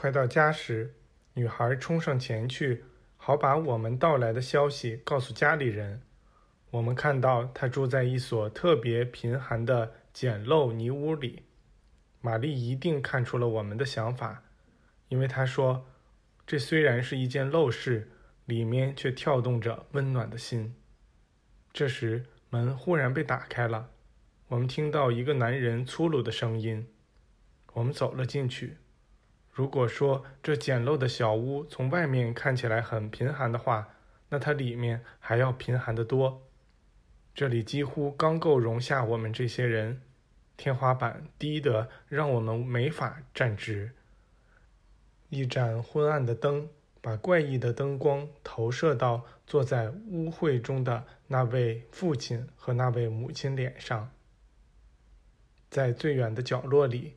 快到家时，女孩冲上前去，好把我们到来的消息告诉家里人。我们看到她住在一所特别贫寒的简陋泥屋里。玛丽一定看出了我们的想法，因为她说：“这虽然是一件陋室，里面却跳动着温暖的心。”这时，门忽然被打开了，我们听到一个男人粗鲁的声音。我们走了进去。如果说这简陋的小屋从外面看起来很贫寒的话，那它里面还要贫寒得多。这里几乎刚够容下我们这些人，天花板低得让我们没法站直。一盏昏暗的灯把怪异的灯光投射到坐在污秽中的那位父亲和那位母亲脸上。在最远的角落里。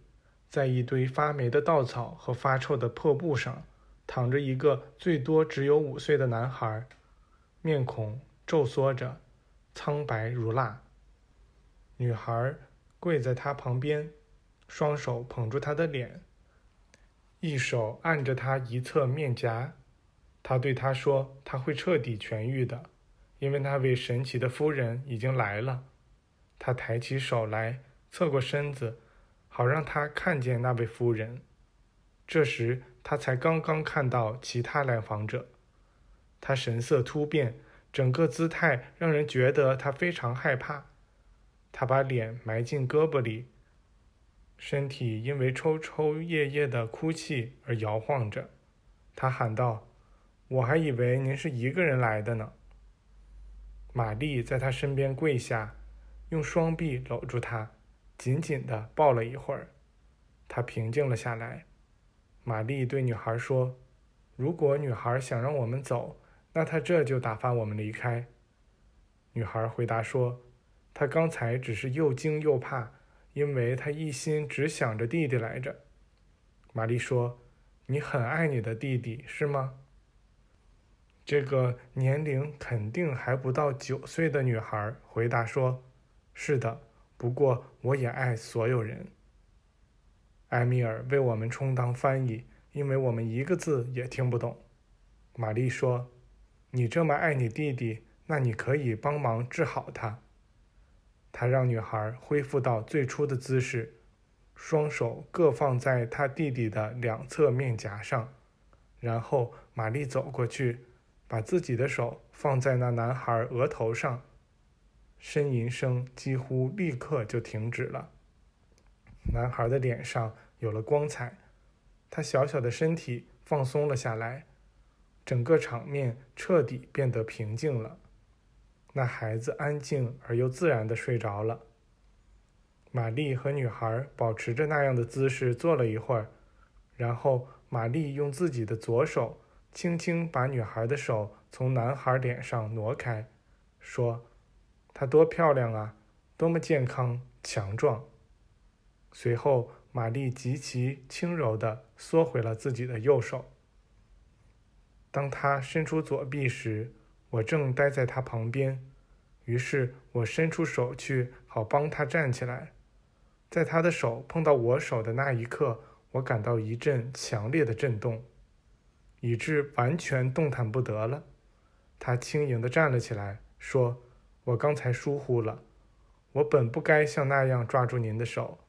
在一堆发霉的稻草和发臭的破布上，躺着一个最多只有五岁的男孩，面孔皱缩着，苍白如蜡。女孩跪在他旁边，双手捧住他的脸，一手按着他一侧面颊。他对他说：“他会彻底痊愈的，因为那位神奇的夫人已经来了。”他抬起手来，侧过身子。好让他看见那位夫人。这时他才刚刚看到其他来访者，他神色突变，整个姿态让人觉得他非常害怕。他把脸埋进胳膊里，身体因为抽抽噎噎的哭泣而摇晃着。他喊道：“我还以为您是一个人来的呢。”玛丽在他身边跪下，用双臂搂住他。紧紧地抱了一会儿，他平静了下来。玛丽对女孩说：“如果女孩想让我们走，那她这就打发我们离开。”女孩回答说：“她刚才只是又惊又怕，因为她一心只想着弟弟来着。”玛丽说：“你很爱你的弟弟，是吗？”这个年龄肯定还不到九岁的女孩回答说：“是的。”不过，我也爱所有人。埃米尔为我们充当翻译，因为我们一个字也听不懂。玛丽说：“你这么爱你弟弟，那你可以帮忙治好他。”他让女孩恢复到最初的姿势，双手各放在他弟弟的两侧面颊上，然后玛丽走过去，把自己的手放在那男孩额头上。呻吟声几乎立刻就停止了。男孩的脸上有了光彩，他小小的身体放松了下来，整个场面彻底变得平静了。那孩子安静而又自然的睡着了。玛丽和女孩保持着那样的姿势坐了一会儿，然后玛丽用自己的左手轻轻把女孩的手从男孩脸上挪开，说。她多漂亮啊！多么健康强壮。随后，玛丽极其轻柔地缩回了自己的右手。当她伸出左臂时，我正待在她旁边，于是我伸出手去，好帮她站起来。在她的手碰到我手的那一刻，我感到一阵强烈的震动，以致完全动弹不得了。她轻盈地站了起来，说。我刚才疏忽了，我本不该像那样抓住您的手，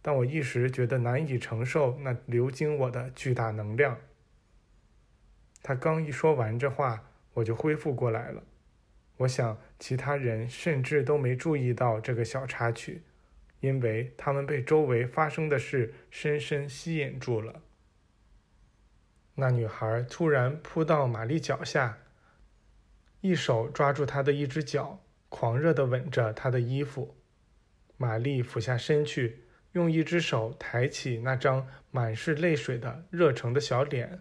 但我一时觉得难以承受那流经我的巨大能量。他刚一说完这话，我就恢复过来了。我想其他人甚至都没注意到这个小插曲，因为他们被周围发生的事深深吸引住了。那女孩突然扑到玛丽脚下，一手抓住她的一只脚。狂热地吻着他的衣服，玛丽俯下身去，用一只手抬起那张满是泪水的热诚的小脸，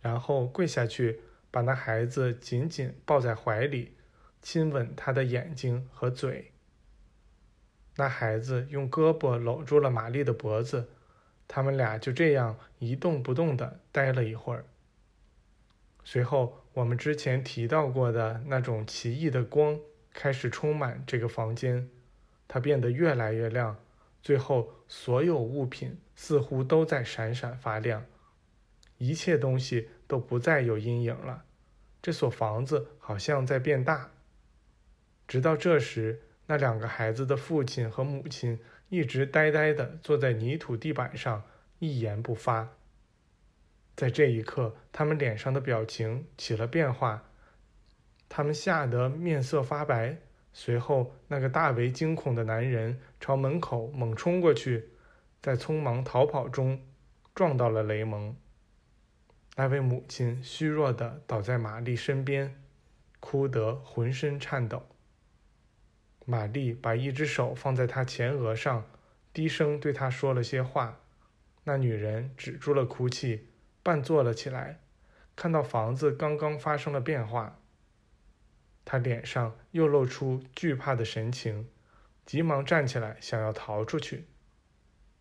然后跪下去，把那孩子紧紧抱在怀里，亲吻他的眼睛和嘴。那孩子用胳膊搂住了玛丽的脖子，他们俩就这样一动不动地待了一会儿。随后，我们之前提到过的那种奇异的光。开始充满这个房间，它变得越来越亮，最后所有物品似乎都在闪闪发亮。一切东西都不再有阴影了。这所房子好像在变大。直到这时，那两个孩子的父亲和母亲一直呆呆地坐在泥土地板上，一言不发。在这一刻，他们脸上的表情起了变化，他们吓得面色发白。随后，那个大为惊恐的男人朝门口猛冲过去，在匆忙逃跑中撞到了雷蒙。那位母亲虚弱地倒在玛丽身边，哭得浑身颤抖。玛丽把一只手放在她前额上，低声对她说了些话。那女人止住了哭泣，半坐了起来，看到房子刚刚发生了变化。他脸上又露出惧怕的神情，急忙站起来，想要逃出去。